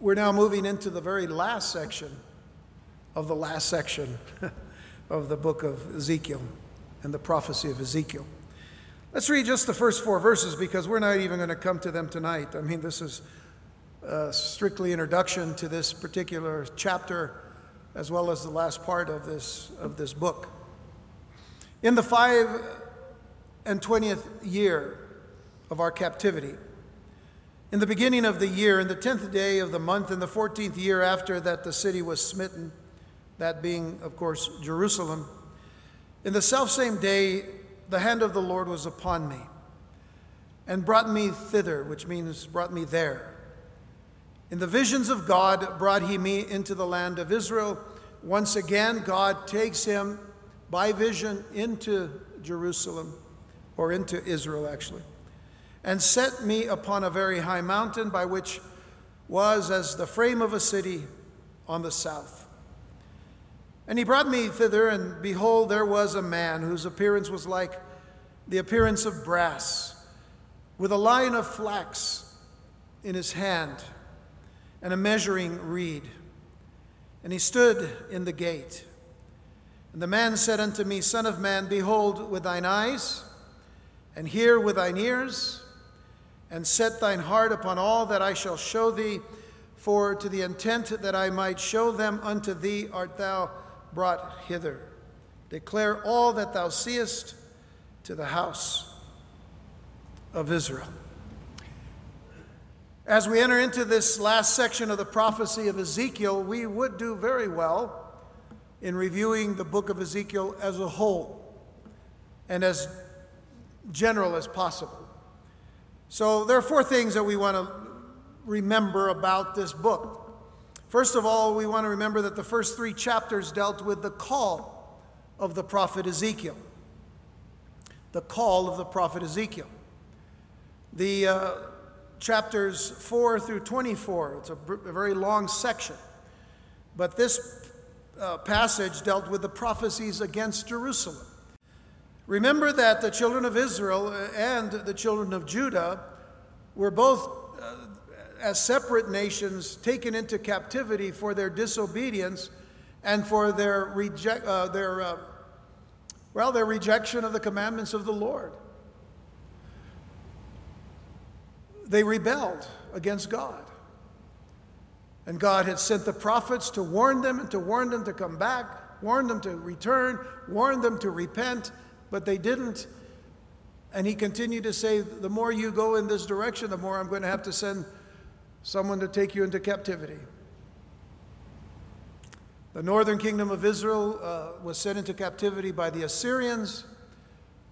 We're now moving into the very last section of the last section of the book of Ezekiel and the prophecy of Ezekiel. Let's read just the first four verses because we're not even going to come to them tonight. I mean, this is strictly introduction to this particular chapter as well as the last part of this, of this book. In the five and twentieth year of our captivity, in the beginning of the year, in the tenth day of the month, in the fourteenth year after that the city was smitten, that being, of course, Jerusalem, in the selfsame day the hand of the Lord was upon me and brought me thither, which means brought me there. In the visions of God brought he me into the land of Israel. Once again, God takes him by vision into Jerusalem, or into Israel actually and set me upon a very high mountain, by which was as the frame of a city on the south. And he brought me thither, and behold, there was a man whose appearance was like the appearance of brass, with a line of flax in his hand and a measuring reed. And he stood in the gate. And the man said unto me, Son of man, behold with thine eyes, and hear with thine ears, and set thine heart upon all that I shall show thee, for to the intent that I might show them unto thee art thou brought hither. Declare all that thou seest to the house of Israel. As we enter into this last section of the prophecy of Ezekiel, we would do very well in reviewing the book of Ezekiel as a whole and as general as possible. So there are four things that we want to remember about this book. First of all, we want to remember that the first three chapters dealt with the call of the prophet Ezekiel. The call of the prophet Ezekiel. The uh, chapters 4 through 24, it's a, a, very long section. But this uh, passage dealt with the prophecies against Jerusalem. Remember that the children of Israel and the children of Judah were both, uh, as separate nations, taken into captivity for their disobedience and for their, uh, their uh, well, their rejection of the commandments of the Lord. They rebelled against God. And God had sent the prophets to warn them and to warn them to come back, warn them to return, warn them to repent, but they didn't. And he continued to say, The more you go in this direction, the more I'm going to have to send someone to take you into captivity. The northern kingdom of Israel uh, was sent into captivity by the Assyrians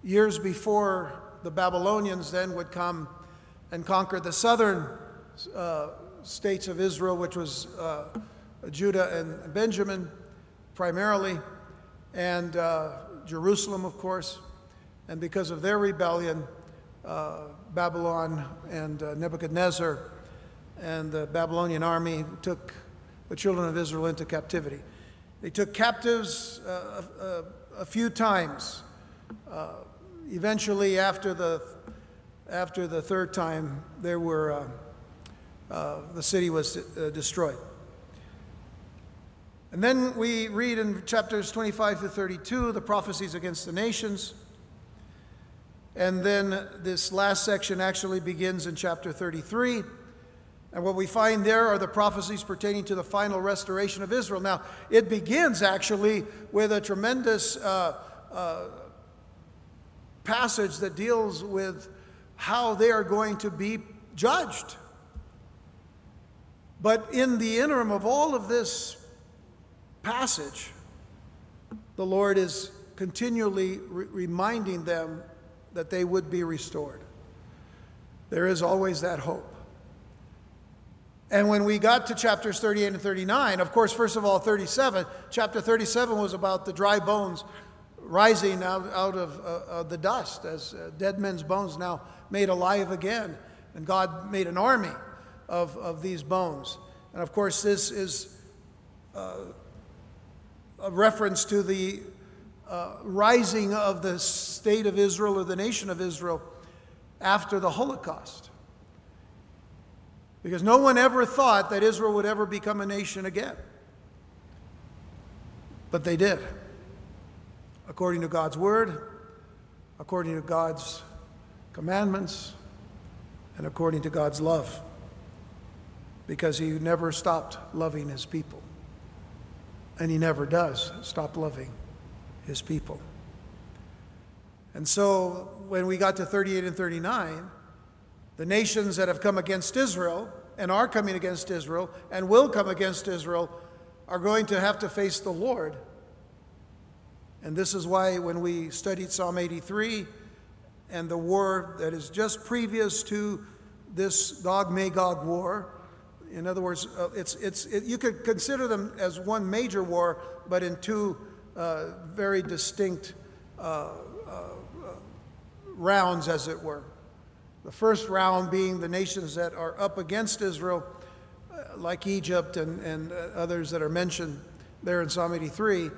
years before the Babylonians then would come and conquer the southern uh, states of Israel, which was uh, Judah and Benjamin primarily. And uh, Jerusalem, of course, and because of their rebellion, uh, Babylon and uh, Nebuchadnezzar and the Babylonian army took the children of Israel into captivity. They took captives uh, a, a, few times. Uh, eventually, after the, after the third time, there were, uh, uh, the city was destroyed. And then we read in chapters 25 to 32 the prophecies against the nations. And then this last section actually begins in chapter 33. And what we find there are the prophecies pertaining to the final restoration of Israel. Now, it begins actually with a tremendous uh, uh, passage that deals with how they are going to be judged. But in the interim of all of this passage, the Lord is continually re- reminding them that they would be restored. There is always that hope. And when we got to chapters 38 and 39, of course, first of all, 37, chapter 37 was about the dry bones rising out, out of, uh, of the dust as uh, dead men's bones now made alive again. And God made an army of, of these bones. And of course, this is uh, reference to the uh, rising of the state of Israel or the nation of Israel after the Holocaust. Because no one ever thought that Israel would ever become a nation again. But they did. According to God's word, according to God's commandments, and according to God's love. Because he never stopped loving his people. And he never does stop loving his people. And so when we got to 38 and 39, the nations that have come against Israel and are coming against Israel and will come against Israel are going to have to face the Lord. And this is why when we studied Psalm 83 and the war that is just previous to this Gog Magog war, in other words, uh, it's, it's, it, you could consider them as one major war, but in two uh, very distinct uh, rounds, as it were. The first round being the nations that are up against Israel, uh, like Egypt and, and uh, others that are mentioned there in Psalm 83.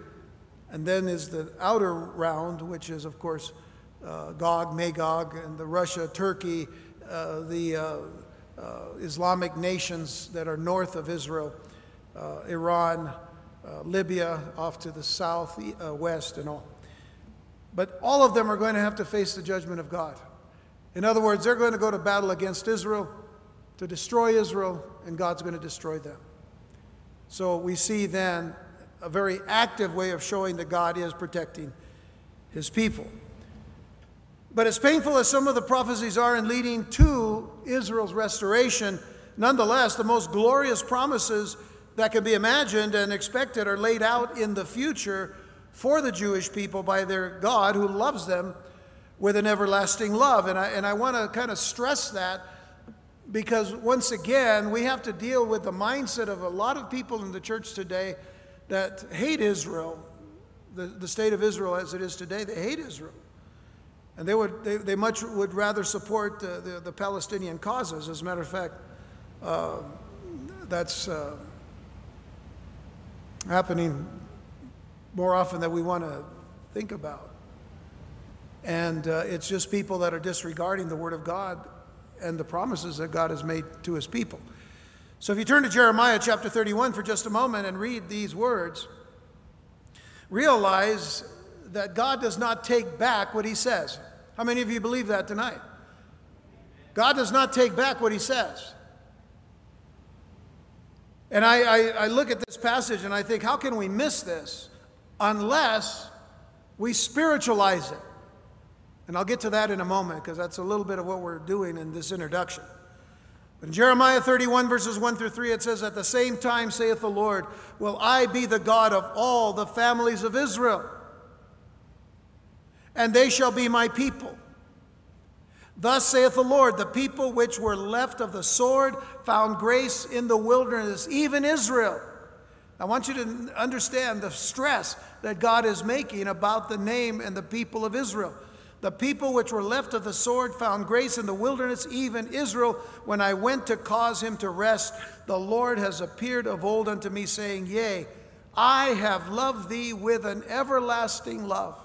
And then is the outer round, which is, of course, uh, Gog, Magog, and the Russia, Turkey, uh, the uh, uh, Uh, Islamic nations that are north of Israel, uh, Iran, uh, Libya, off to the south, west, and all. But all of them are going to have to face the judgment of God. In other words, they're going to go to battle against Israel to destroy Israel, and God's going to destroy them. So we see then a very active way of showing that God is protecting his people. But as painful as some of the prophecies are in leading to Israel's restoration, nonetheless, the most glorious promises that can be imagined and expected are laid out in the future for the Jewish people by their God who loves them with an everlasting love. And I, and I want to kind of stress that because once again, we have to deal with the mindset of a lot of people in the church today that hate Israel, the, the state of Israel as it is today. They hate Israel. And they, would, they, they much would rather support the, the, the Palestinian causes. As a matter of fact, uh, that's uh, happening more often than we want to think about. And uh, it's just people that are disregarding the Word of God and the promises that God has made to His people. So if you turn to Jeremiah chapter 31 for just a moment and read these words, realize that God does not take back what He says. How many of you believe that tonight? God does not take back what He says. And I, I, I look at this passage and I think, how can we miss this? unless we spiritualize it. And I'll get to that in a moment because that's a little bit of what we're doing in this introduction. But in Jeremiah 31, verses 1 through 3, it says, At the same time, saith the Lord, will I be the God of all the families of Israel, and they shall be my people. Thus saith the Lord, the people which were left of the sword found grace in the wilderness, even Israel. I want you to understand the stress that God is making about the name and the people of Israel. The people which were left of the sword found grace in the wilderness, even Israel, when I went to cause him to rest. The Lord has appeared of old unto me, saying, Yea, I have loved thee with an everlasting love.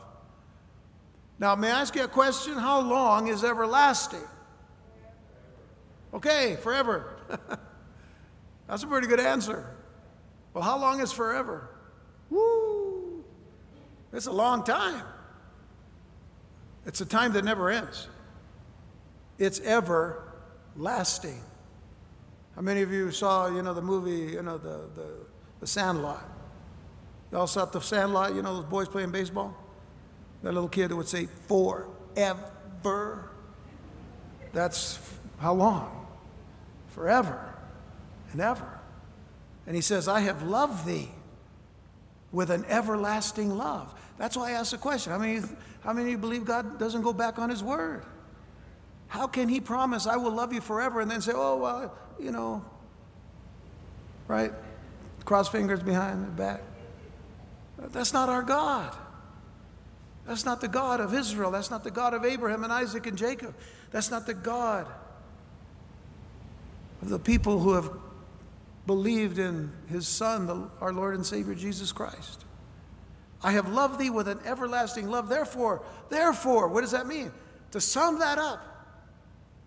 Now, may I ask you a question? How long is everlasting? Okay, forever. That's a pretty good answer. Well, how long is forever? Woo! It's a long time. It's a time that never ends. It's everlasting. How many of you saw, you know, the movie, you know, the, the, the Sandlot? Y'all saw the Sandlot, you know, those boys playing baseball? That little kid would say, forever. That's how long? Forever and ever. And he says, I have loved thee with an everlasting love. That's why I asked the question. How many, how many of you believe God doesn't go back on his word? How can he promise, I will love you forever, and then say, oh, well, you know, right? Cross fingers behind the back. That's not our God. That's not the God of Israel. That's not the God of Abraham and Isaac and Jacob. That's not the God of the people who have believed in his Son, the, our Lord and Savior Jesus Christ. I have loved thee with an everlasting love. Therefore, therefore, what does that mean? To sum that up,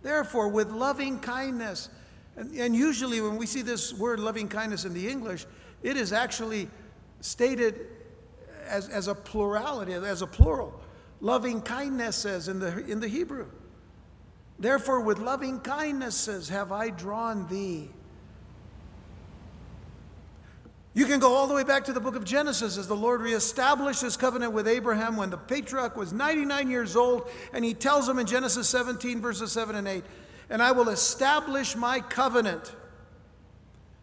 therefore, with loving kindness And, and usually, when we see this word loving kindness in the English, it is actually stated as, as a plurality, as a plural. Loving kindnesses in the, in the Hebrew. Therefore, with loving kindnesses have I drawn thee. You can go all the way back to the book of Genesis as the Lord reestablished his covenant with Abraham when the patriarch was 99 years old, and he tells him in Genesis 17, verses 7 and 8, And I will establish my covenant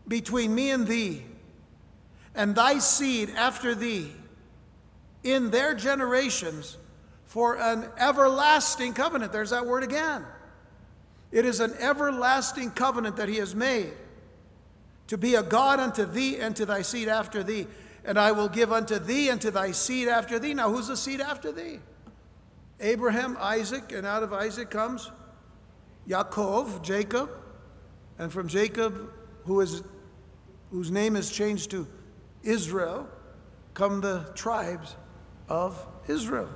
between me and thee, and thy seed after thee, in their generations, for an everlasting covenant. There's that word again. It is an everlasting covenant that he has made to be a God unto thee and to thy seed after thee. And I will give unto thee and to thy seed after thee. Now, who's the seed after thee? Abraham, Isaac, and out of Isaac comes Yaakov, Jacob, and from Jacob, who is, whose name is changed to Israel, come the tribes of Israel.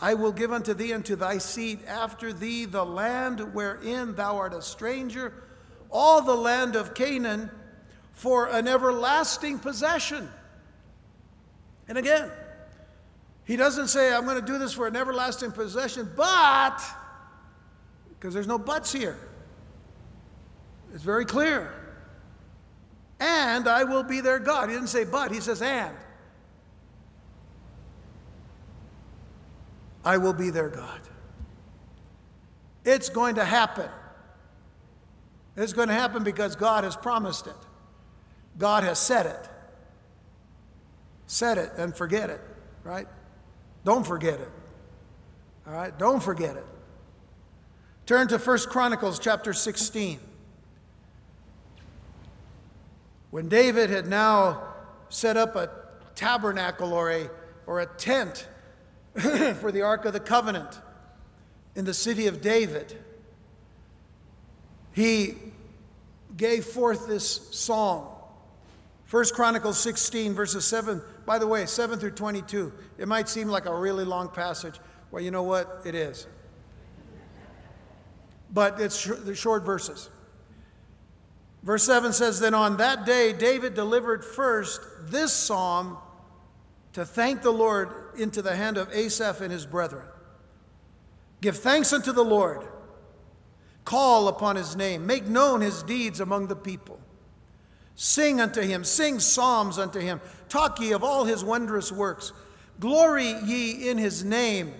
I will give unto thee and to thy seed after thee the land wherein thou art a stranger all the land of Canaan for an everlasting possession. And again, he doesn't say, I'm going to do this for an everlasting possession, but, because there's no buts here. It's very clear. And I will be their God. He didn't say but, he says and. I will be their God. It's going to happen. It's going to happen because God has promised it. God has said it. Said it and forget it, right? Don't forget it. All right? Don't forget it. Turn to 1 Chronicles chapter 16. When David had now set up a tabernacle or a, or a tent for the Ark of the Covenant in the city of David, he gave forth this song. First Chronicles 16, verses 7, by the way, 7 through 22. It might seem like a really long passage. Well, you know what? It is. But it's sh- the short verses. Verse 7 says, Then on that day, David delivered first this psalm to thank the Lord into the hand of Asaph and his brethren. Give thanks unto the Lord Call upon his name, make known his deeds among the people. Sing unto him, sing psalms unto him, talk ye of all his wondrous works. Glory ye in his name.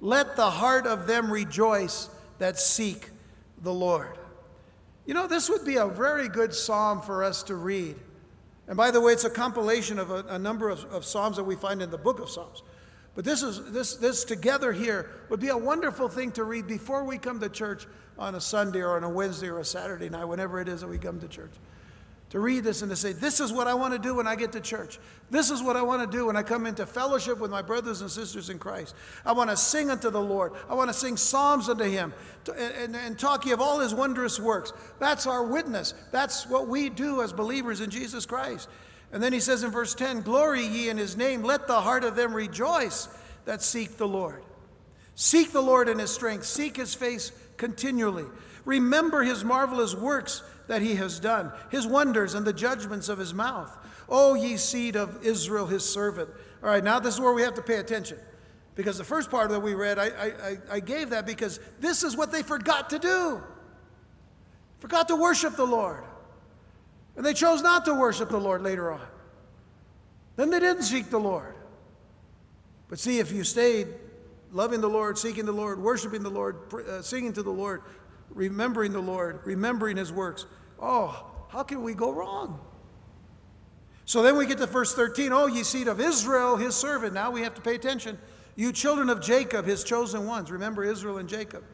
Let the heart of them rejoice that seek the Lord. You know, this would be a very good psalm for us to read. And by the way, it's a compilation of a, a number of, of psalms that we find in the book of Psalms. But this is this this together here would be a wonderful thing to read before we come to church on a Sunday or on a Wednesday or a Saturday night, whenever it is that we come to church. To read this and to say, This is what I want to do when I get to church. This is what I want to do when I come into fellowship with my brothers and sisters in Christ. I want to sing unto the Lord. I want to sing psalms unto Him and, and, and talk of all His wondrous works. That's our witness. That's what we do as believers in Jesus Christ. And then he says in verse 10 Glory ye in His name, let the heart of them rejoice that seek the Lord. Seek the Lord in His strength, seek His face continually. Remember his marvelous works that he has done, his wonders and the judgments of his mouth. O ye seed of Israel, his servant. All right, now this is where we have to pay attention. Because the first part that we read, I, I, I gave that because this is what they forgot to do. Forgot to worship the Lord. And they chose not to worship the Lord later on. Then they didn't seek the Lord. But see, if you stayed loving the Lord, seeking the Lord, worshiping the Lord, uh, singing to the Lord, remembering the Lord, remembering His works. Oh, how can we go wrong? So then we get to verse 13. Oh, ye seed of Israel, his servant. Now we have to pay attention. You children of Jacob, his chosen ones. Remember Israel and Jacob.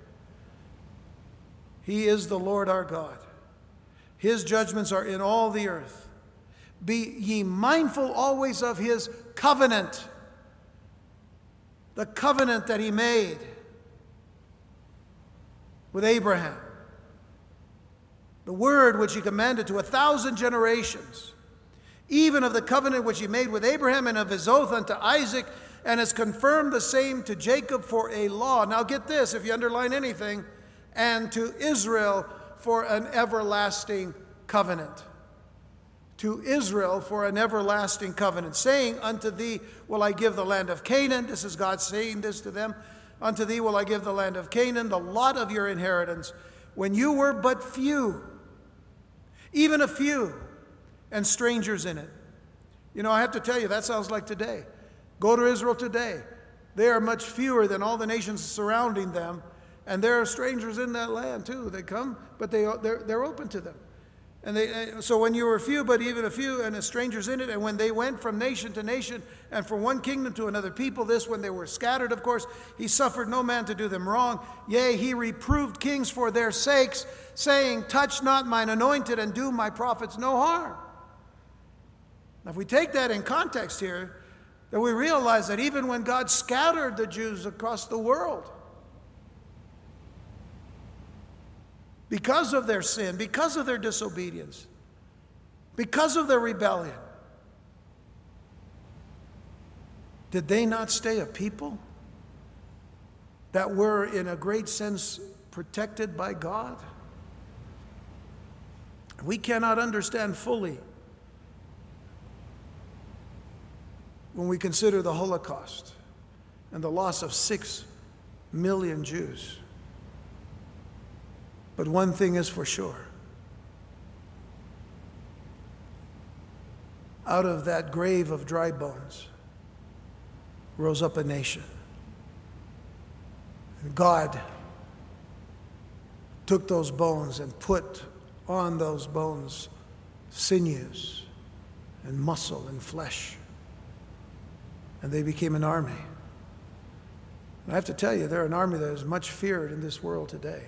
He is the Lord our God. His judgments are in all the earth. Be ye mindful always of his covenant the covenant that he made with Abraham, the word which he commanded to a thousand generations, even of the covenant which he made with Abraham and of his oath unto Isaac, and has confirmed the same to Jacob for a law. Now, get this if you underline anything, and to Israel for an everlasting covenant. To Israel for an everlasting covenant, saying, Unto thee will I give the land of Canaan. This is God saying this to them. Unto thee will I give the land of Canaan, the lot of your inheritance, when you were but few, even a few, and strangers in it. You know, I have to tell you, that sounds like today. Go to Israel today. They are much fewer than all the nations surrounding them, and there are strangers in that land too. They come, but they, they're, they're open to them. And they, eh, so when you were few, but even a few, and a strangers in it, and when they went from nation to nation, and from one kingdom to another people, this when they were scattered, of course, he suffered no man to do them wrong. Yea, he reproved kings for their sakes, saying, Touch not mine anointed, and do my prophets no harm. Now, if we take that in context here, then we realize that even when God scattered the Jews across the world, because of their sin, because of their disobedience, because of their rebellion, did they not stay a people that were, in a great sense, protected by God? We cannot understand fully when we consider the Holocaust and the loss of six million Jews. But one thing is for sure out of that grave of dry bones rose up a nation. And God took those bones and put on those bones sinews and muscle and flesh and they became an army. And I have to tell you, they're an army that is much feared in this world today.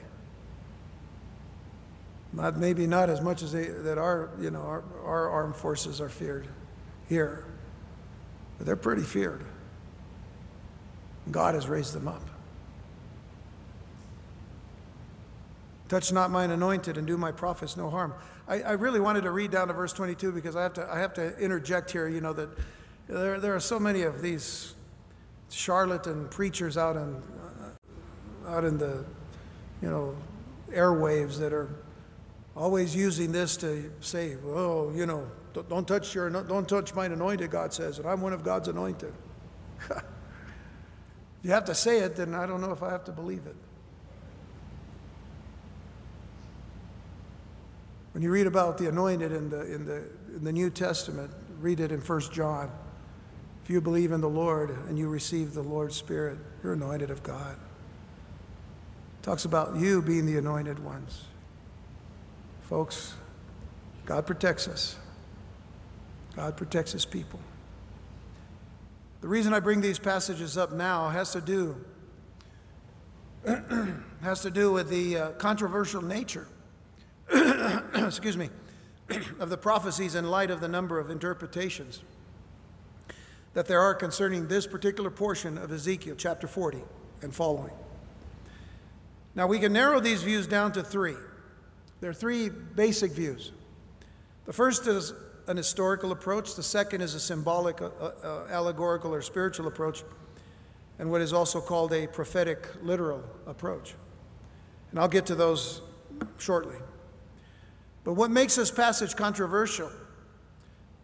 Not, maybe not as much as they, that our, you know, our, our armed forces are feared here, but they're pretty feared. God has raised them up. Touch not mine anointed and do my prophets no harm. I, I really wanted to read down to verse 22 because I have to, I have to interject here, you know, that there, there are so many of these charlatan preachers out in, uh, out in the, you know, airwaves that are always using this to say, oh, you know, don't touch your, don't touch mine anointed, God says, and I'm one of God's anointed. if you have to say it, then I don't know if I have to believe it. When you read about the anointed in the, in the, in the New Testament, read it in 1 John. If you believe in the Lord and you receive the Lord's Spirit, you're anointed of God. It talks about you being the anointed ones. Folks, God protects us. God protects his people. The reason I bring these passages up now has to do has to do with the uh, controversial nature excuse me of the prophecies in light of the number of interpretations that there are concerning this particular portion of Ezekiel chapter 40 and following. Now, we can narrow these views down to three. There are three basic views. The first is an historical approach, the second is a symbolic, uh, uh, allegorical, or spiritual approach, and what is also called a prophetic, literal approach. And I'll get to those shortly. But what makes this passage controversial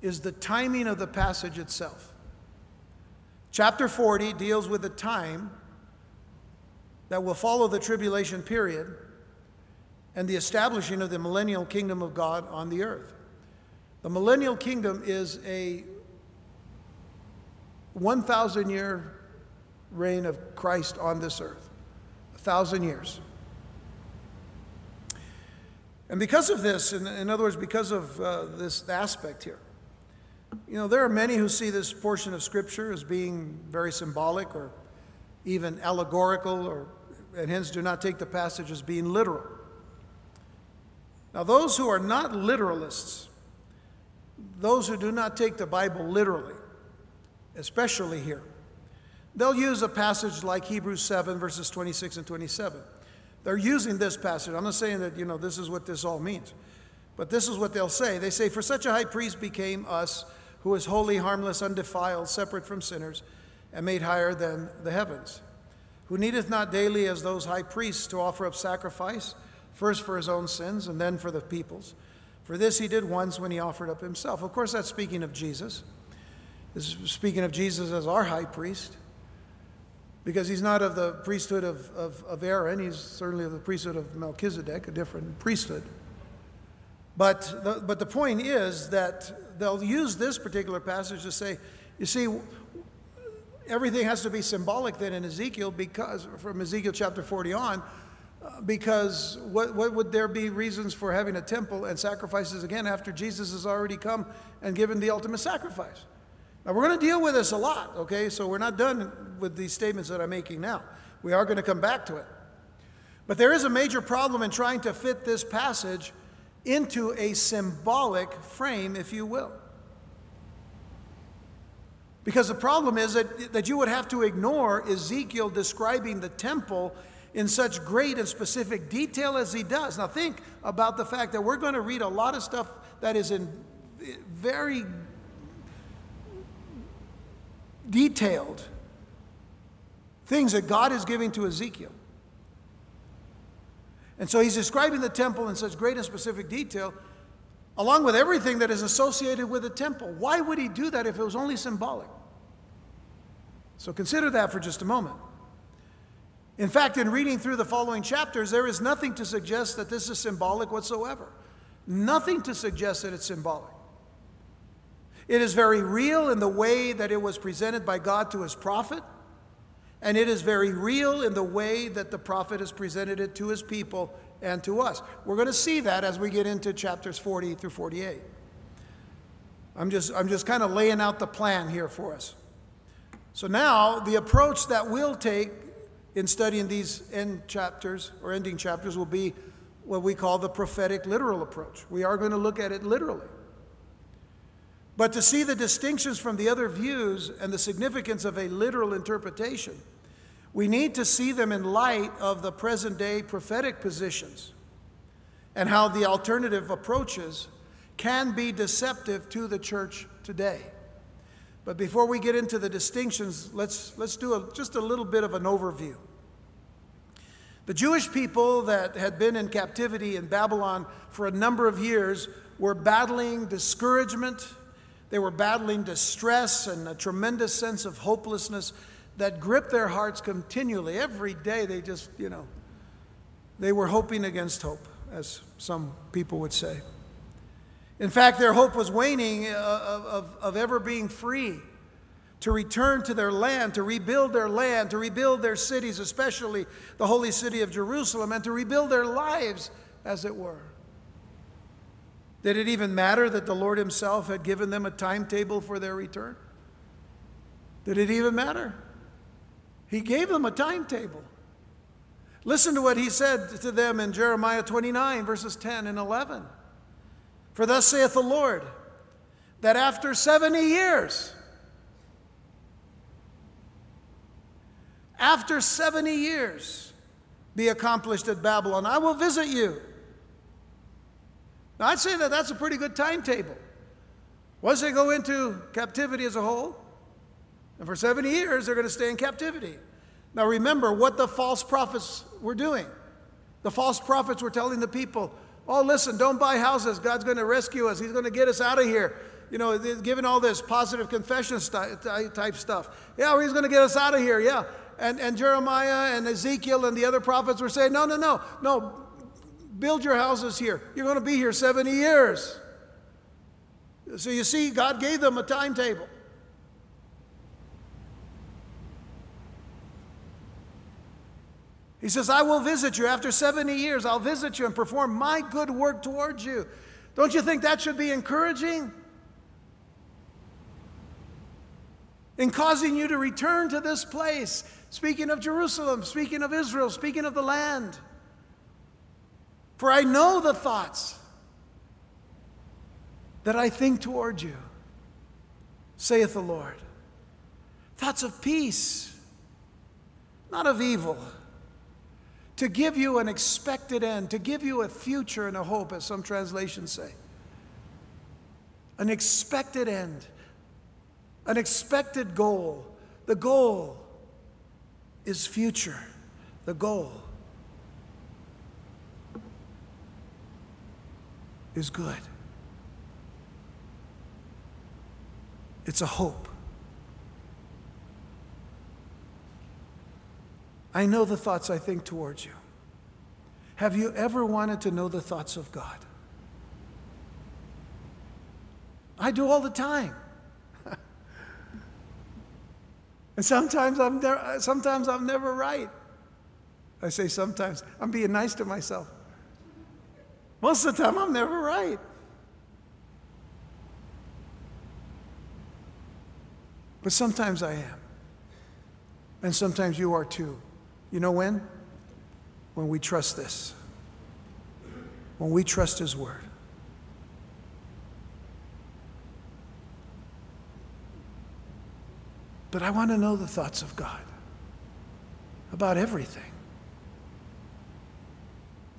is the timing of the passage itself. Chapter 40 deals with the time that will follow the tribulation period and the establishing of the millennial kingdom of God on the earth. The millennial kingdom is a 1,000 year reign of Christ on this earth, a thousand years. And because of this, in, in other words, because of uh, this aspect here, you know, there are many who see this portion of Scripture as being very symbolic or even allegorical, or, and hence do not take the passage as being literal. Now, those who are not literalists, those who do not take the Bible literally, especially here, they'll use a passage like Hebrews 7, verses 26 and 27. They're using this passage. I'm not saying that, you know, this is what this all means, but this is what they'll say. They say, For such a high priest became us who is holy, harmless, undefiled, separate from sinners, and made higher than the heavens, who needeth not daily as those high priests to offer up sacrifice first for his own sins and then for the people's. For this he did once when he offered up himself. Of course, that's speaking of Jesus. This is speaking of Jesus as our high priest, because he's not of the priesthood of, of, of Aaron, he's certainly of the priesthood of Melchizedek, a different priesthood. But the, but the point is that they'll use this particular passage to say, you see, everything has to be symbolic then in Ezekiel because, from Ezekiel chapter 40 on, because what, what would there be reasons for having a temple and sacrifices again after Jesus has already come and given the ultimate sacrifice? Now, we're going to deal with this a lot, okay? So we're not done with these statements that I'm making now. We are going to come back to it. But there is a major problem in trying to fit this passage into a symbolic frame, if you will. Because the problem is that, that you would have to ignore Ezekiel describing the temple in such great and specific detail as he does. Now, think about the fact that we're going to read a lot of stuff that is in very detailed things that God is giving to Ezekiel. And so he's describing the temple in such great and specific detail, along with everything that is associated with the temple. Why would he do that if it was only symbolic? So consider that for just a moment. In fact, in reading through the following chapters, there is nothing to suggest that this is symbolic whatsoever. Nothing to suggest that it's symbolic. It is very real in the way that it was presented by God to his prophet. And it is very real in the way that the prophet has presented it to his people and to us. We're going to see that as we get into chapters 40 through 48. I'm just, I'm just kind of laying out the plan here for us. So now, the approach that we'll take in studying these end chapters or ending chapters will be what we call the prophetic literal approach. We are going to look at it literally. But to see the distinctions from the other views and the significance of a literal interpretation, we need to see them in light of the present day prophetic positions and how the alternative approaches can be deceptive to the church today. But before we get into the distinctions, let's, let's do a, just a little bit of an overview. The Jewish people that had been in captivity in Babylon for a number of years were battling discouragement, they were battling distress and a tremendous sense of hopelessness that gripped their hearts continually. Every day they just, you know, they were hoping against hope, as some people would say. In fact, their hope was waning uh, of, of, of ever being free to return to their land, to rebuild their land, to rebuild their cities, especially the holy city of Jerusalem, and to rebuild their lives, as it were. Did it even matter that the Lord Himself had given them a timetable for their return? Did it even matter? He gave them a timetable. Listen to what he said to them in Jeremiah 29, verses 10 and 11. For thus saith the Lord, that after 70 years, after 70 years be accomplished at Babylon, I will visit you. Now, I'd say that that's a pretty good timetable. Once they go into captivity as a whole, and for 70 years, they're going to stay in captivity. Now, remember what the false prophets were doing. The false prophets were telling the people, oh, listen, don't buy houses. God's going to rescue us. He's going to get us out of here. You know, giving all this positive confession type stuff. Yeah, he's going to get us out of here. Yeah. And, and Jeremiah and Ezekiel and the other prophets were saying, no, no, no, no, build your houses here. You're going to be here 70 years. So you see, God gave them a timetable. He says, I will visit you. After 70 years, I'll visit you and perform my good work towards you. Don't you think that should be encouraging? In causing you to return to this place. Speaking of Jerusalem, speaking of Israel, speaking of the land. For I know the thoughts that I think toward you, saith the Lord. Thoughts of peace, not of evil to give you an expected end, to give you a future and a hope, as some translations say. An expected end, an expected goal. The goal is future, the goal. is good. It's a hope. I know the thoughts I think towards you. Have you ever wanted to know the thoughts of God? I do all the time. and sometimes I'm, ne- sometimes I'm never right. I say sometimes. I'm being nice to myself. Most of the time, I'm never right. But sometimes I am. And sometimes you are too. You know when? When we trust this. When we trust His Word. But I want to know the thoughts of God about everything.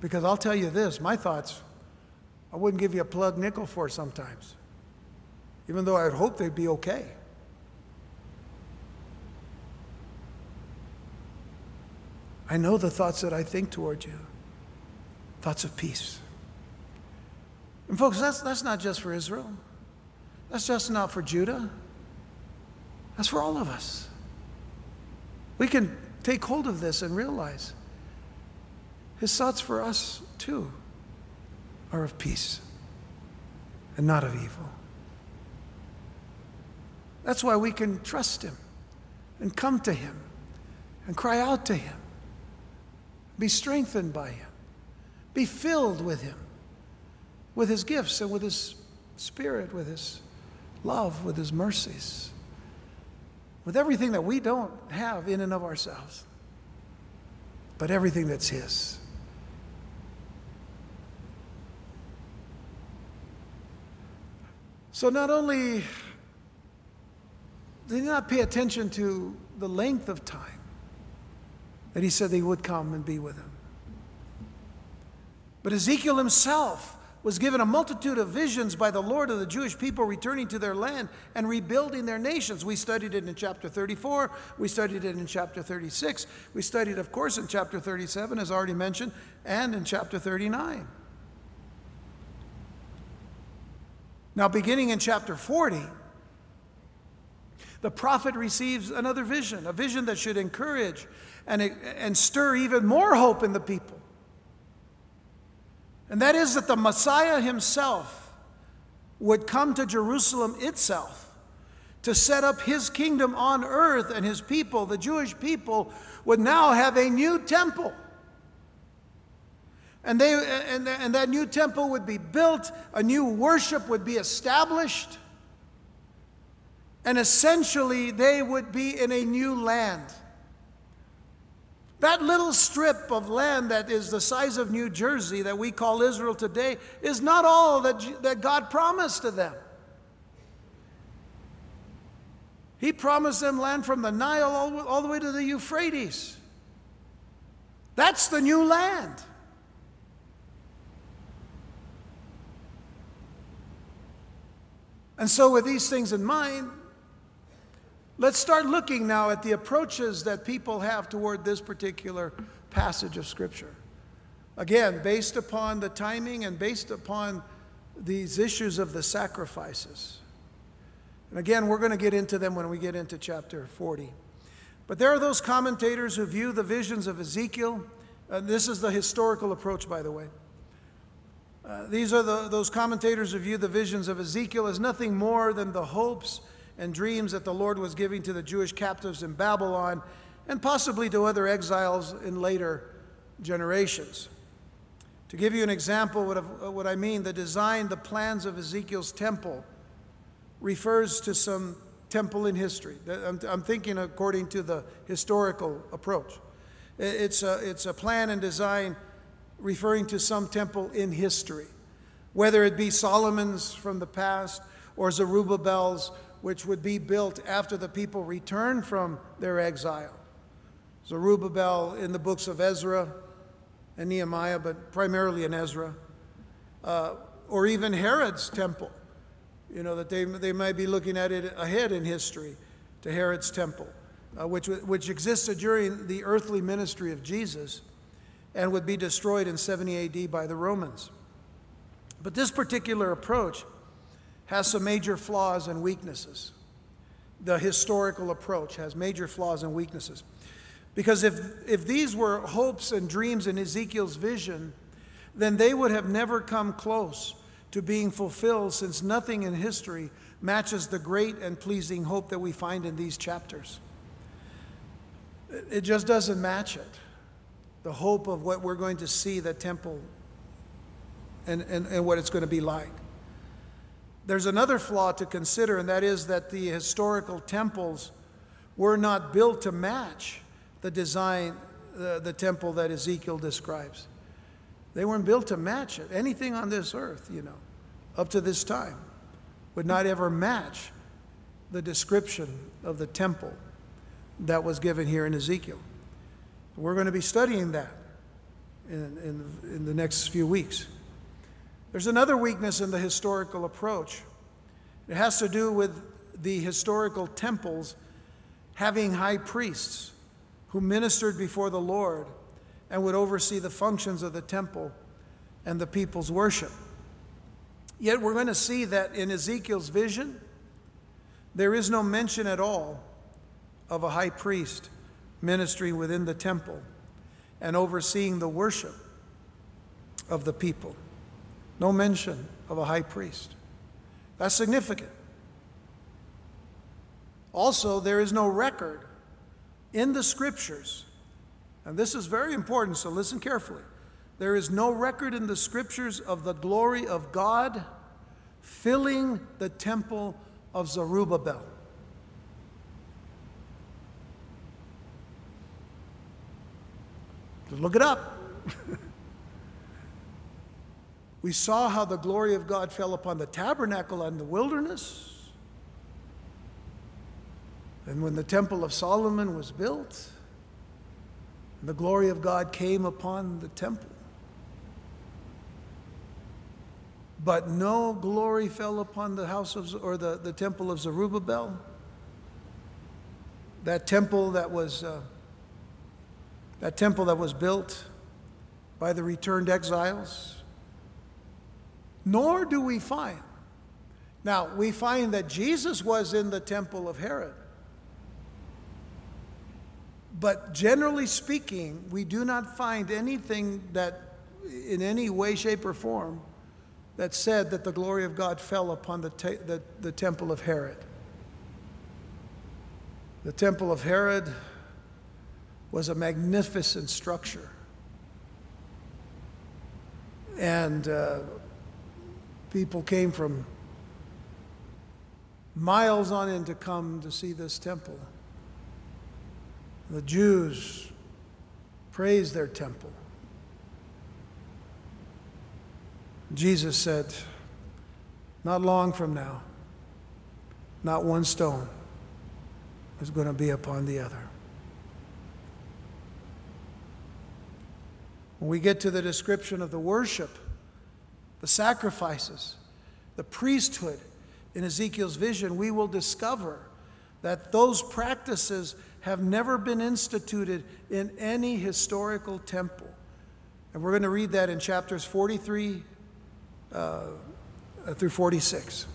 Because I'll tell you this my thoughts, I wouldn't give you a plug nickel for sometimes, even though I'd hope they'd be okay. I know the thoughts that I think toward you thoughts of peace. And, folks, that's, that's not just for Israel, that's just not for Judah, that's for all of us. We can take hold of this and realize his thoughts for us, too, are of peace and not of evil. That's why we can trust him and come to him and cry out to him be strengthened by Him. Be filled with Him, with His gifts and with His Spirit, with His love, with His mercies, with everything that we don't have in and of ourselves, but everything that's His. So not only did he not pay attention to the length of time, that he said they would come and be with him. But Ezekiel himself was given a multitude of visions by the Lord of the Jewish people returning to their land and rebuilding their nations. We studied it in chapter 34, we studied it in chapter 36, we studied, of course, in chapter 37, as already mentioned, and in chapter 39. Now, beginning in chapter 40, the prophet receives another vision, a vision that should encourage and, and stir even more hope in the people. And that is that the Messiah himself would come to Jerusalem itself to set up his kingdom on earth, and his people, the Jewish people, would now have a new temple. And, they, and, and that new temple would be built, a new worship would be established, and essentially they would be in a new land. That little strip of land that is the size of New Jersey that we call Israel today is not all that, that God promised to them. He promised them land from the Nile all, all the way to the Euphrates. That's the new land. And so, with these things in mind, Let's start looking now at the approaches that people have toward this particular passage of Scripture. Again, based upon the timing and based upon these issues of the sacrifices. And again, we're going to get into them when we get into chapter 40. But there are those commentators who view the visions of Ezekiel. And this is the historical approach, by the way. Uh, these are the, those commentators who view the visions of Ezekiel as nothing more than the hopes and dreams that the Lord was giving to the Jewish captives in Babylon and possibly to other exiles in later generations. To give you an example of uh, what I mean, the design, the plans of Ezekiel's temple refers to some temple in history. Uh, I'm, thinking according to the historical approach. It's a, it's a plan and design referring to some temple in history, whether it be Solomon's from the past or Zerubbabel's which would be built after the people returned from their exile. Zerubbabel in the books of Ezra and Nehemiah, but primarily in Ezra, uh, or even Herod's temple. You know, that they, they might be looking at it ahead in history to Herod's temple, uh, which, which existed during the earthly ministry of Jesus and would be destroyed in 70 AD by the Romans. But this particular approach has some major flaws and weaknesses. The historical approach has major flaws and weaknesses. Because if, if these were hopes and dreams in Ezekiel's vision, then they would have never come close to being fulfilled since nothing in history matches the great and pleasing hope that we find in these chapters. It just doesn't match it. The hope of what we're going to see the temple and, and, and what it's going to be like. There's another flaw to consider, and that is that the historical temples were not built to match the design, uh, the temple that Ezekiel describes. They weren't built to match it. Anything on this earth, you know, up to this time, would not ever match the description of the temple that was given here in Ezekiel. We're going to be studying that in, in, in the next few weeks. There's another weakness in the historical approach. It has to do with the historical temples having high priests who ministered before the Lord and would oversee the functions of the temple and the people's worship. Yet we're going to see that in Ezekiel's vision, there is no mention at all of a high priest ministering within the temple and overseeing the worship of the people. No mention of a high priest. That's significant. Also, there is no record in the scriptures, and this is very important, so listen carefully. There is no record in the scriptures of the glory of God filling the temple of Zerubbabel. Just look it up. we saw how the glory of God fell upon the tabernacle and the wilderness. And when the temple of Solomon was built, the glory of God came upon the temple. But no glory fell upon the house of, or the, the temple of Zerubbabel. That temple that was. Uh, that temple that was built by the returned exiles. Nor do we find. Now, we find that Jesus was in the temple of Herod. But generally speaking, we do not find anything that, in any way, shape, or form, that said that the glory of God fell upon the, te- the, the temple of Herod. The temple of Herod was a magnificent structure. And uh, people came from miles on in to come to see this temple. The Jews praised their temple. Jesus said, Not long from now, not one stone is going to be upon the other. When we get to the description of the worship, the sacrifices, the priesthood in Ezekiel's vision, we will discover that those practices have never been instituted in any historical temple. And we're going to read that in chapters 43 uh, through 46.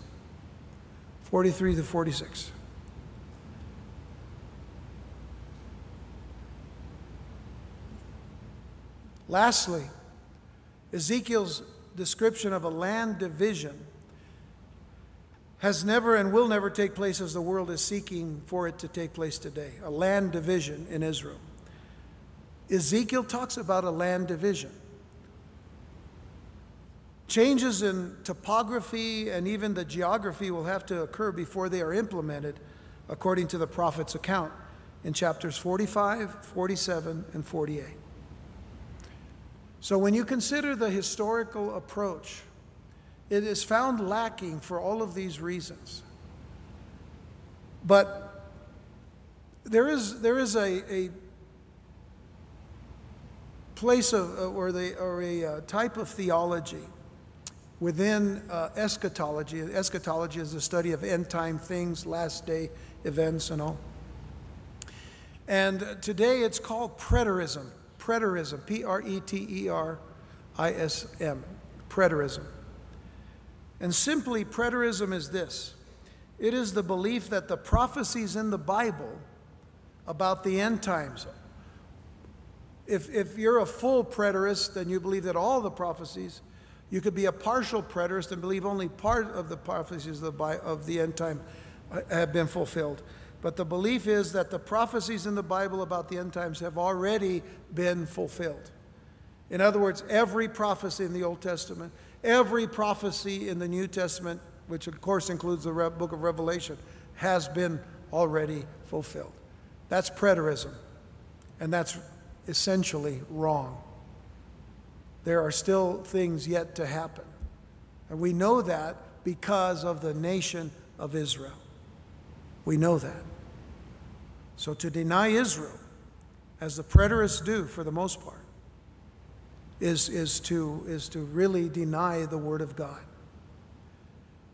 43 to 46. Lastly, Ezekiel's description of a land division has never and will never take place as the world is seeking for it to take place today a land division in Israel. Ezekiel talks about a land division. Changes in topography and even the geography will have to occur before they are implemented, according to the prophet's account in chapters 45, 47, and 48. So when you consider the historical approach, it is found lacking for all of these reasons. But there is, there is a, a place of, uh, or, the, or a uh, type of theology within uh, eschatology. Eschatology is the study of end time things, last day events, and all. And today it's called preterism preterism, P R E T E R I S M, preterism. And simply, preterism is this it is the belief that the prophecies in the Bible about the end times, if, if you're a full preterist, then you believe that all the prophecies, you could be a partial preterist and believe only part of the prophecies of the, of the end time uh, have been fulfilled. But the belief is that the prophecies in the Bible about the end times have already been fulfilled. In other words, every prophecy in the Old Testament, every prophecy in the New Testament, which of course includes the book of Revelation, has been already fulfilled. That's preterism, and that's essentially wrong. There are still things yet to happen. And we know that because of the nation of Israel. We know that. So to deny Israel, as the preterists do for the most part, is, is, to, is to really deny the Word of God.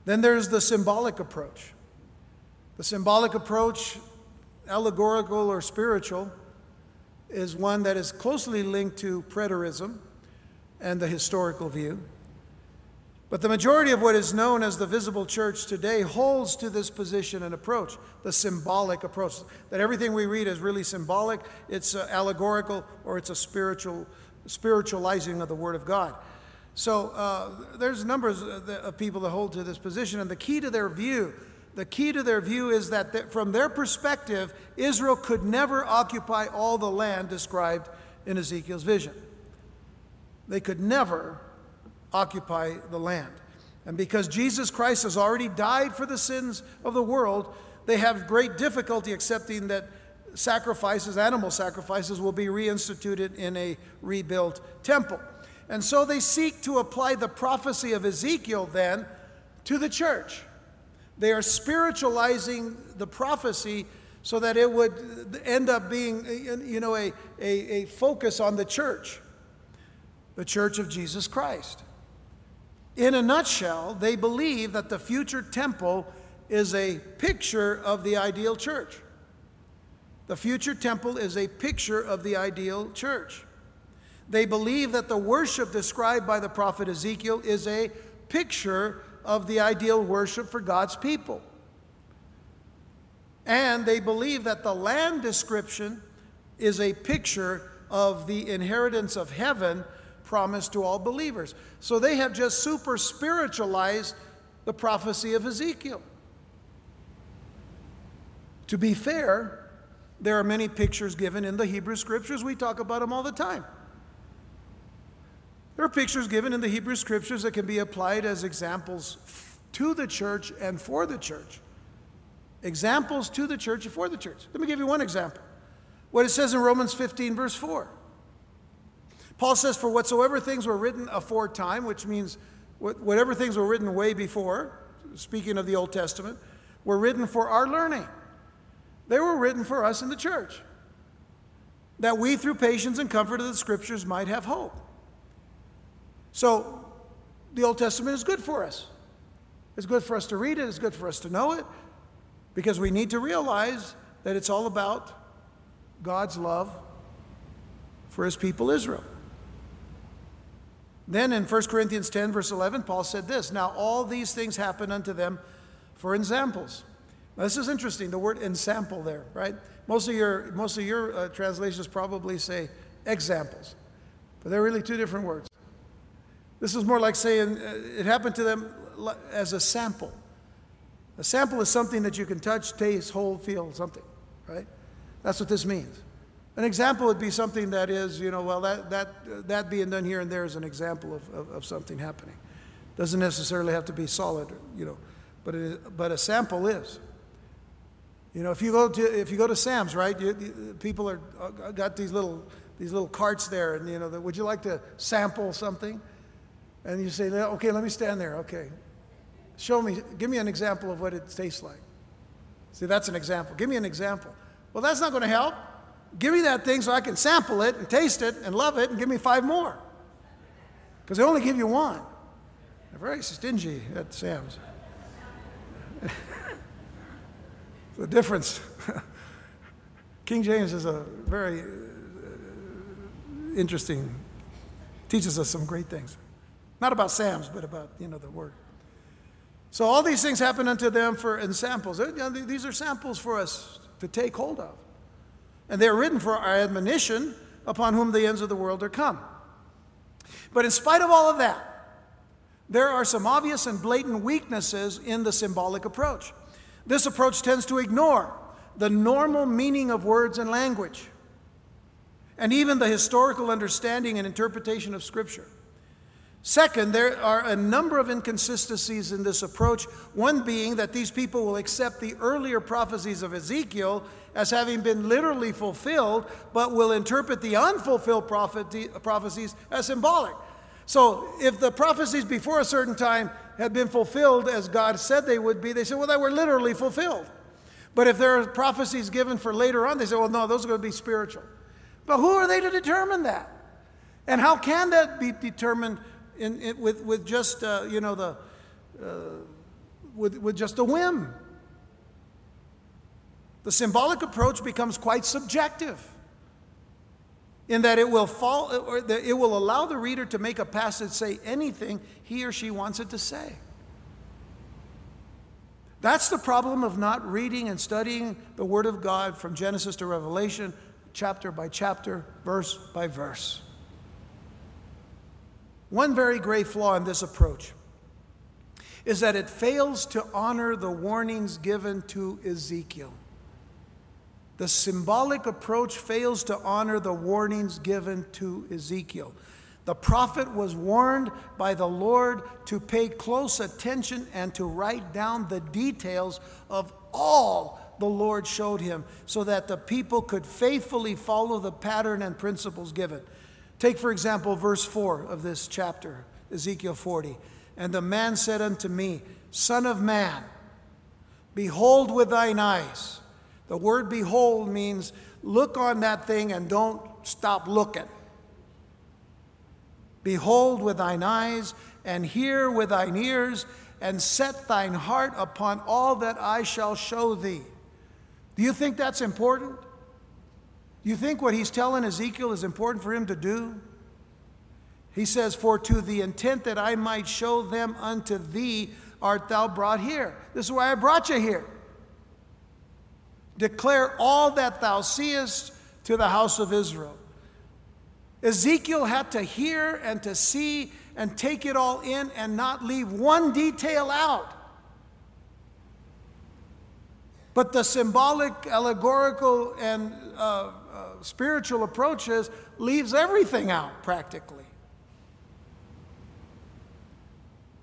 Then there's the symbolic approach. The symbolic approach, allegorical or spiritual, is one that is closely linked to preterism and the historical view. But the majority of what is known as the visible church today holds to this position and approach, the symbolic approach, that everything we read is really symbolic, it's uh, allegorical, or it's a spiritual, spiritualizing of the Word of God. So uh, there's numbers of people that hold to this position, and the key to their view, the key to their view is that from their perspective, Israel could never occupy all the land described in Ezekiel's vision. They could never occupy the land. And because Jesus Christ has already died for the sins of the world, they have great difficulty accepting that sacrifices, animal sacrifices, will be reinstituted in a rebuilt temple. And so they seek to apply the prophecy of Ezekiel then to the church. They are spiritualizing the prophecy so that it would end up being, you know, a, a, a focus on the church, the church of Jesus Christ. In a nutshell, they believe that the future temple is a picture of the ideal church. The future temple is a picture of the ideal church. They believe that the worship described by the prophet Ezekiel is a picture of the ideal worship for God's people. And they believe that the land description is a picture of the inheritance of heaven promised to all believers. So they have just super spiritualized the prophecy of Ezekiel. To be fair, there are many pictures given in the Hebrew scriptures. We talk about them all the time. There are pictures given in the Hebrew scriptures that can be applied as examples to the church and for the church. Examples to the church and for the church. Let me give you one example. What it says in Romans 15, verse 4. Paul says, For whatsoever things were written aforetime, which means whatever things were written way before, speaking of the Old Testament, were written for our learning. They were written for us in the church, that we, through patience and comfort of the Scriptures, might have hope. So, the Old Testament is good for us. It's good for us to read it, it's good for us to know it, because we need to realize that it's all about God's love for his people Israel. Then in 1 Corinthians 10, verse 11, Paul said this Now all these things happen unto them for examples. Now, this is interesting, the word ensample there, right? Most of your, most of your uh, translations probably say examples, but they're really two different words. This is more like saying uh, it happened to them as a sample. A sample is something that you can touch, taste, hold, feel, something, right? That's what this means. An example would be something that is, you know, well, that, that, that being done here and there is an example of, of, of something happening. Doesn't necessarily have to be solid, you know, but, it, but a sample is. You know, if you go to, if you go to Sam's, right, you, you, people are uh, got these little, these little carts there, and, you know, the, would you like to sample something? And you say, okay, let me stand there, okay. Show me, give me an example of what it tastes like. See, that's an example. Give me an example. Well, that's not going to help. Give me that thing so I can sample it and taste it and love it and give me five more. Because they only give you one. They're very stingy at Sam's. the difference. King James is a very uh, interesting, teaches us some great things. Not about Sam's, but about, you know, the word. So all these things happen unto them for ensamples. These are samples for us to take hold of. And they're written for our admonition upon whom the ends of the world are come. But in spite of all of that, there are some obvious and blatant weaknesses in the symbolic approach. This approach tends to ignore the normal meaning of words and language, and even the historical understanding and interpretation of Scripture. Second, there are a number of inconsistencies in this approach, one being that these people will accept the earlier prophecies of Ezekiel as having been literally fulfilled, but will interpret the unfulfilled prophecies as symbolic. So, if the prophecies before a certain time had been fulfilled as God said they would be, they say, well, they were literally fulfilled. But if there are prophecies given for later on, they say, well, no, those are going to be spiritual. But who are they to determine that? And how can that be determined in, in, with, with just, uh, you know, the, uh, with, with just a whim? The symbolic approach becomes quite subjective in that it will fall or it will allow the reader to make a passage say anything he or she wants it to say. That's the problem of not reading and studying the Word of God from Genesis to Revelation, chapter by chapter, verse by verse. One very great flaw in this approach is that it fails to honor the warnings given to Ezekiel. The symbolic approach fails to honor the warnings given to Ezekiel. The prophet was warned by the Lord to pay close attention and to write down the details of all the Lord showed him so that the people could faithfully follow the pattern and principles given. Take, for example, verse 4 of this chapter, Ezekiel 40. And the man said unto me, Son of man, behold with thine eyes the word behold means look on that thing and don't stop looking. Behold with thine eyes and hear with thine ears and set thine heart upon all that I shall show thee. Do you think that's important? You think what he's telling Ezekiel is important for him to do? He says, For to the intent that I might show them unto thee art thou brought here. This is why I brought you here. Declare all that thou seest to the house of Israel. Ezekiel had to hear and to see and take it all in and not leave one detail out. But the symbolic, allegorical, and uh, spiritual approaches leaves everything out practically.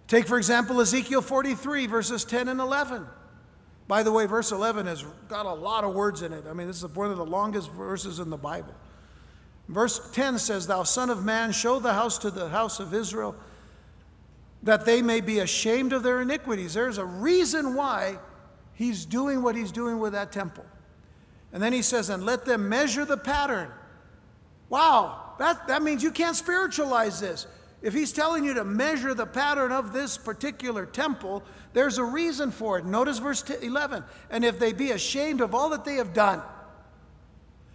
Take, for example, Ezekiel 43, verses 10 and 11. By the way, verse 11 has got a lot of words in it. I mean, this is one of the longest verses in the Bible. Verse 10 says, Thou son of man, show the house to the house of Israel, that they may be ashamed of their iniquities. There's a reason why he's doing what he's doing with that temple. And then he says, And let them measure the pattern. Wow, that, that means you can't spiritualize this. If he's telling you to measure the pattern of this particular temple, there's a reason for it. Notice verse 11. And if they be ashamed of all that they have done,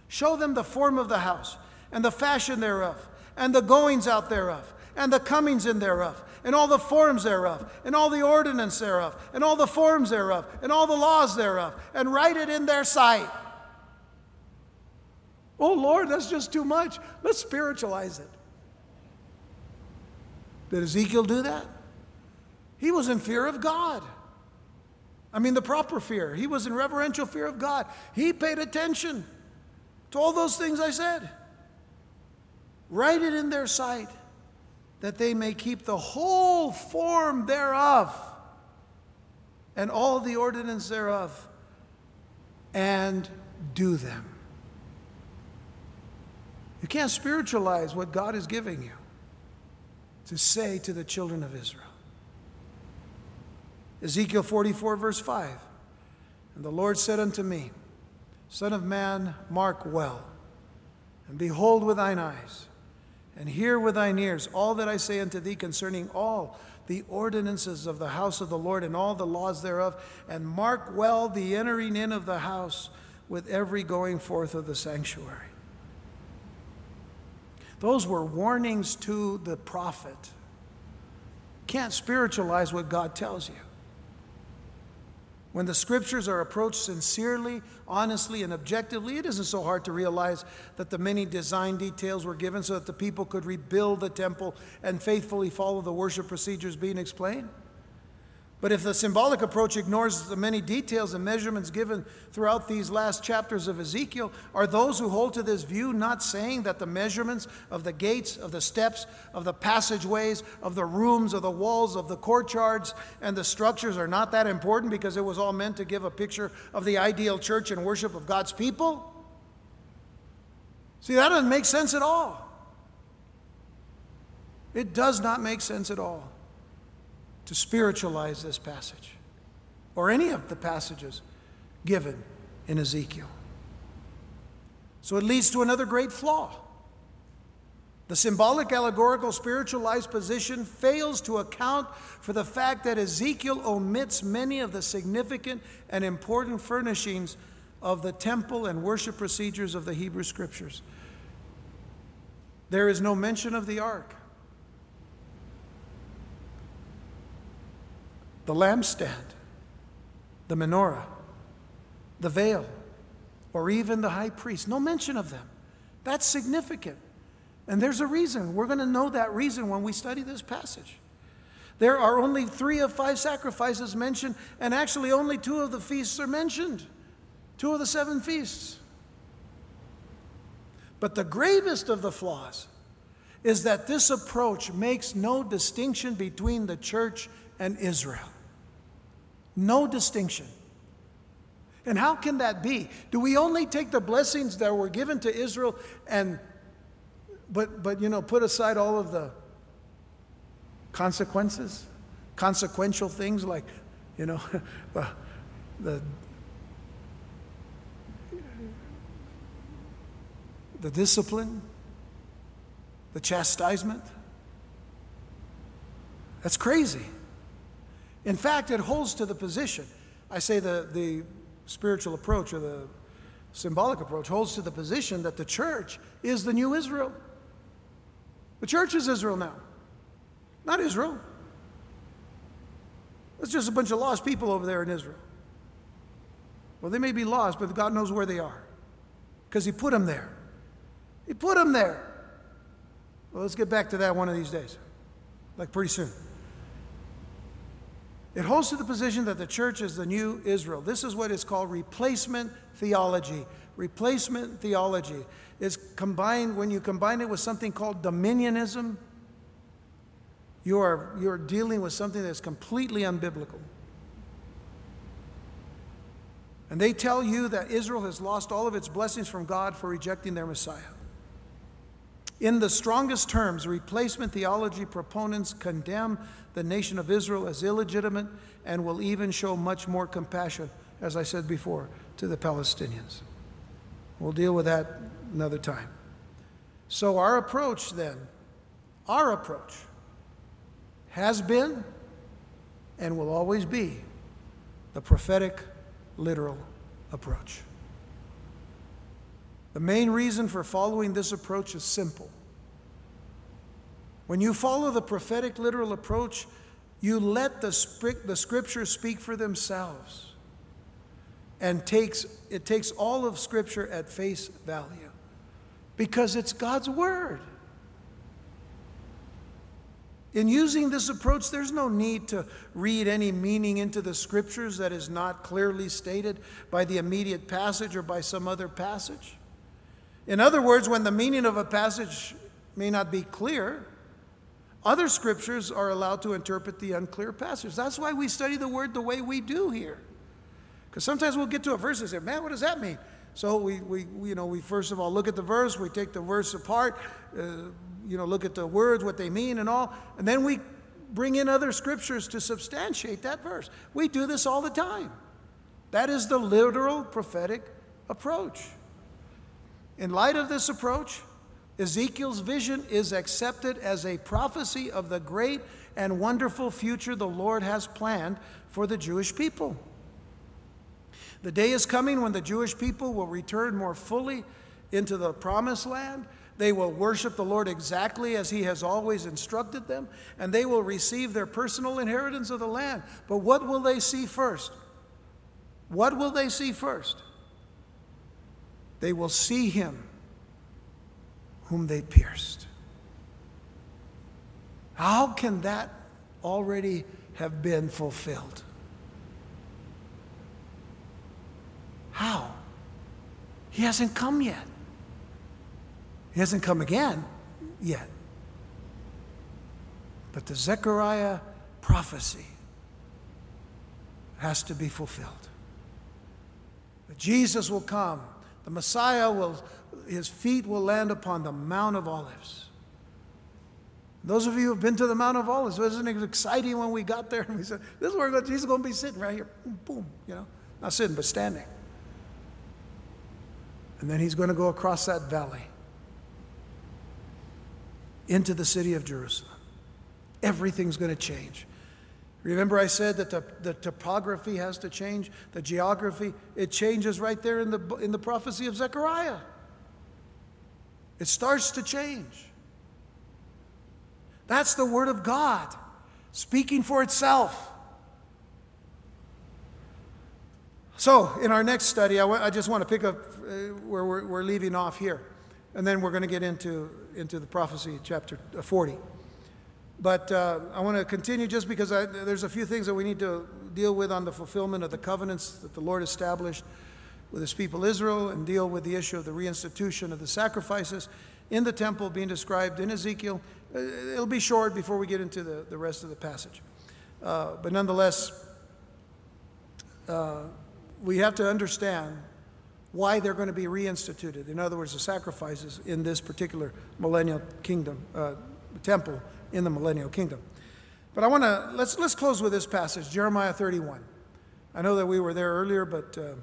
show them the form of the house, and the fashion thereof, and the goings out thereof, and the comings in thereof, and all the forms thereof, and all the ordinance thereof, and all the forms thereof, and all the laws thereof, and write it in their sight. Oh Lord, that's just too much. Let's spiritualize it. Did Ezekiel do that? He was in fear of God. I mean, the proper fear. He was in reverential fear of God. He paid attention to all those things I said. Write it in their sight that they may keep the whole form thereof and all the ordinance thereof and do them. You can't spiritualize what God is giving you to say to the children of Israel. Ezekiel 44, verse 5. And the Lord said unto me, Son of man, mark well, and behold with thine eyes, and hear with thine ears all that I say unto thee concerning all the ordinances of the house of the Lord and all the laws thereof, and mark well the entering in of the house with every going forth of the sanctuary. Those were warnings to the prophet. Can't spiritualize what God tells you. When the scriptures are approached sincerely, honestly, and objectively, it isn't so hard to realize that the many design details were given so that the people could rebuild the temple and faithfully follow the worship procedures being explained. But if the symbolic approach ignores the many details and measurements given throughout these last chapters of Ezekiel, are those who hold to this view not saying that the measurements of the gates, of the steps, of the passageways, of the rooms, of the walls, of the courtyards, and the structures are not that important because it was all meant to give a picture of the ideal church and worship of God's people? See, that doesn't make sense at all. It does not make sense at all to spiritualize this passage or any of the passages given in Ezekiel. So it leads to another great flaw. The symbolic, allegorical, spiritualized position fails to account for the fact that Ezekiel omits many of the significant and important furnishings of the temple and worship procedures of the Hebrew Scriptures. There is no mention of the ark. The lampstand, the menorah, the veil, or even the high priest. No mention of them. That's significant. And there's a reason. We're going to know that reason when we study this passage. There are only three of five sacrifices mentioned, and actually only two of the feasts are mentioned. Two of the seven feasts. But the gravest of the flaws is that this approach makes no distinction between the church and Israel. No distinction. And how can that be? Do we only take the blessings that were given to Israel and but but you know put aside all of the consequences, consequential things like you know the, the the discipline, the chastisement? That's crazy. In fact, it holds to the position. I say the, the spiritual approach or the symbolic approach holds to the position that the church is the new Israel. The church is Israel now, not Israel. It's just a bunch of lost people over there in Israel. Well, they may be lost, but God knows where they are because He put them there. He put them there. Well, let's get back to that one of these days, like pretty soon. It holds to the position that the church is the new Israel. This is what is called replacement theology. Replacement theology is combined, when you combine it with something called dominionism, you are, you are dealing with something that's completely unbiblical. And they tell you that Israel has lost all of its blessings from God for rejecting their Messiah. In the strongest terms, replacement theology proponents condemn the nation of Israel as illegitimate and will even show much more compassion, as I said before, to the Palestinians. We'll deal with that another time. So, our approach then, our approach, has been and will always be the prophetic, literal approach. The main reason for following this approach is simple. When you follow the prophetic literal approach, you let the, the scriptures speak for themselves. And takes, it takes all of scripture at face value because it's God's word. In using this approach, there's no need to read any meaning into the scriptures that is not clearly stated by the immediate passage or by some other passage. In other words, when the meaning of a passage may not be clear, other scriptures are allowed to interpret the unclear passages. That's why we study the word the way we do here. Because sometimes we'll get to a verse and say, man, what does that mean? So we, we, you know, we first of all look at the verse, we take the verse apart, uh, you know, look at the words, what they mean and all, and then we bring in other scriptures to substantiate that verse. We do this all the time. That is the literal prophetic approach. In light of this approach, Ezekiel's vision is accepted as a prophecy of the great and wonderful future the Lord has planned for the Jewish people. The day is coming when the Jewish people will return more fully into the promised land. They will worship the Lord exactly as He has always instructed them, and they will receive their personal inheritance of the land. But what will they see first? What will they see first? They will see him whom they pierced. How can that already have been fulfilled? How? He hasn't come yet. He hasn't come again yet. But the Zechariah prophecy has to be fulfilled. Jesus will come. The Messiah will, his feet will land upon the Mount of Olives. Those of you who have been to the Mount of Olives, wasn't it exciting when we got there and we said, This is where Jesus is going to be sitting right here. Boom, boom, you know, not sitting, but standing. And then he's going to go across that valley into the city of Jerusalem. Everything's going to change. Remember, I said that the, the topography has to change, the geography, it changes right there in the, in the prophecy of Zechariah. It starts to change. That's the Word of God speaking for itself. So, in our next study, I, just want to pick up uh, where we're, we're leaving off here. And then we're going to get into, into the prophecy, chapter 40. But uh, I want to continue just because I, there's a few things that we need to deal with on the fulfillment of the covenants that the Lord established with his people Israel and deal with the issue of the reinstitution of the sacrifices in the temple being described in Ezekiel. Uh, it'll be short before we get into the, the rest of the passage. Uh, but nonetheless, uh, we have to understand why they're going to be reinstituted. In other words, the sacrifices in this particular millennial kingdom, uh, temple in the millennial kingdom. But I want to, let's, let's close with this passage, Jeremiah 31. I know that we were there earlier, but uh,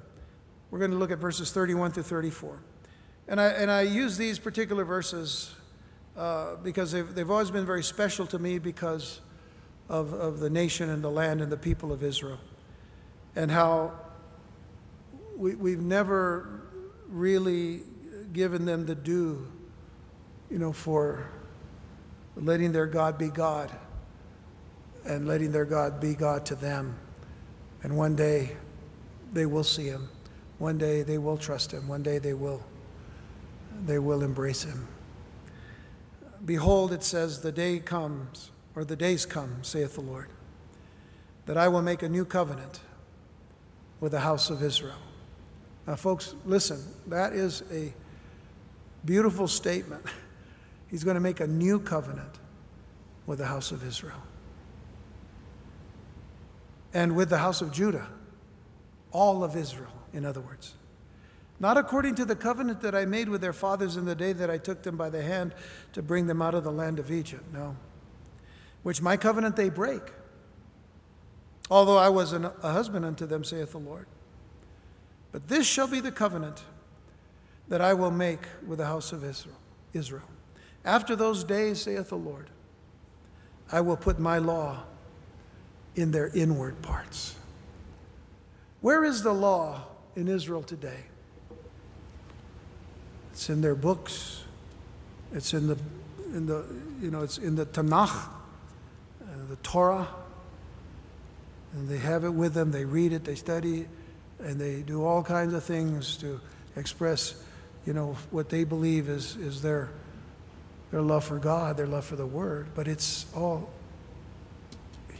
we're going to look at verses 31 through 34. And I, and I use these particular verses uh, because they've, they've always been very special to me because of, of the nation and the land and the people of Israel. And how we, we've never really given them the due, you know, for letting their God be God and letting their God be God to them. And one day they will see him. One day they will trust him. One day they will they will embrace him. Behold, it says, the day comes, or the days come, saith the Lord, that I will make a new covenant with the house of Israel. Now, folks, listen, that is a beautiful statement. He's going to make a new covenant with the house of Israel and with the house of Judah, all of Israel, in other words. Not according to the covenant that I made with their fathers in the day that I took them by the hand to bring them out of the land of Egypt, no. Which my covenant they break. Although I was an, a husband unto them, saith the Lord. But this shall be the covenant that I will make with the house of Israel. Israel. After those days, saith the Lord, I will put my law in their inward parts. Where is the law in Israel today? It's in their books. It's in the, in the you know, it's in the Tanakh, uh, the Torah. And they have it with them. They read it, they study, and they do all kinds of things to express, you know, what they believe is, is their their love for God, their love for the Word, but it's all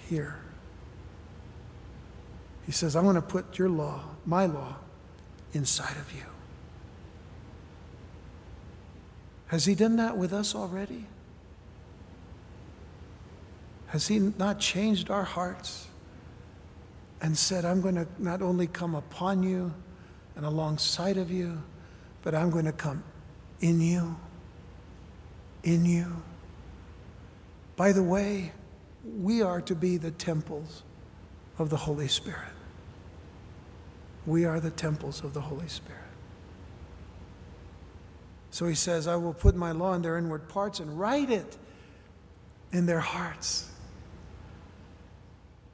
here. He says, I'm going to put your law, my law, inside of you. Has He done that with us already? Has He not changed our hearts and said, I'm going to not only come upon you and alongside of you, but I'm going to come in you? in you. By the way, we are to be the temples of the Holy Spirit. We are the temples of the Holy Spirit. So he says, I will put my law in their inward parts and write it in their hearts,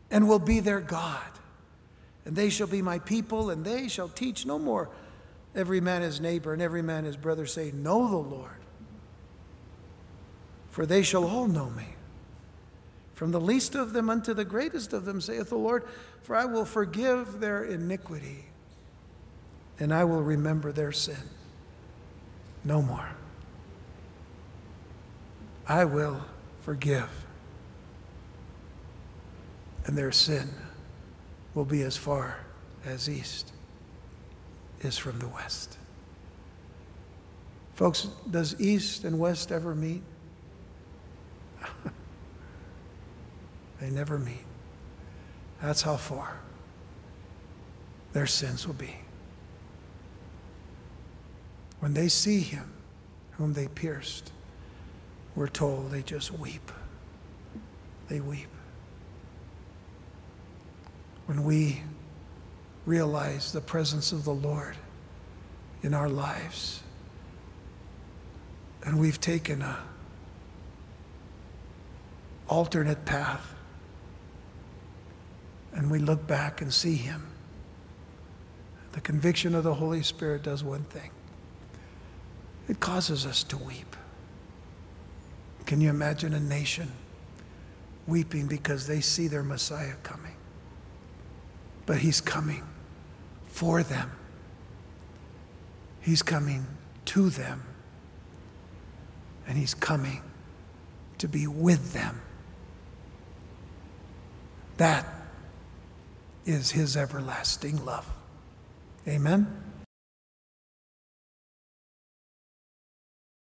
and will be their God. And they shall be my people, and they shall teach no more every man his neighbor and every man his brother, say, Know the Lord for they shall all know me, from the least of them unto the greatest of them, saith the Lord, for I will forgive their iniquity and I will remember their sin no more. I will forgive, and their sin will be as far as east is from the west. Folks, does east and west ever meet? they never meet. That's how far their sins will be. When they see him whom they pierced, we're told they just weep. They weep. When we realize the presence of the Lord in our lives, and we've taken a alternate path, and we look back and see him, the conviction of the Holy Spirit does one thing. It causes us to weep. Can you imagine a nation weeping because they see their Messiah coming? But he's coming for them, he's coming to them, and he's coming to be with them. That is his everlasting love. Amen.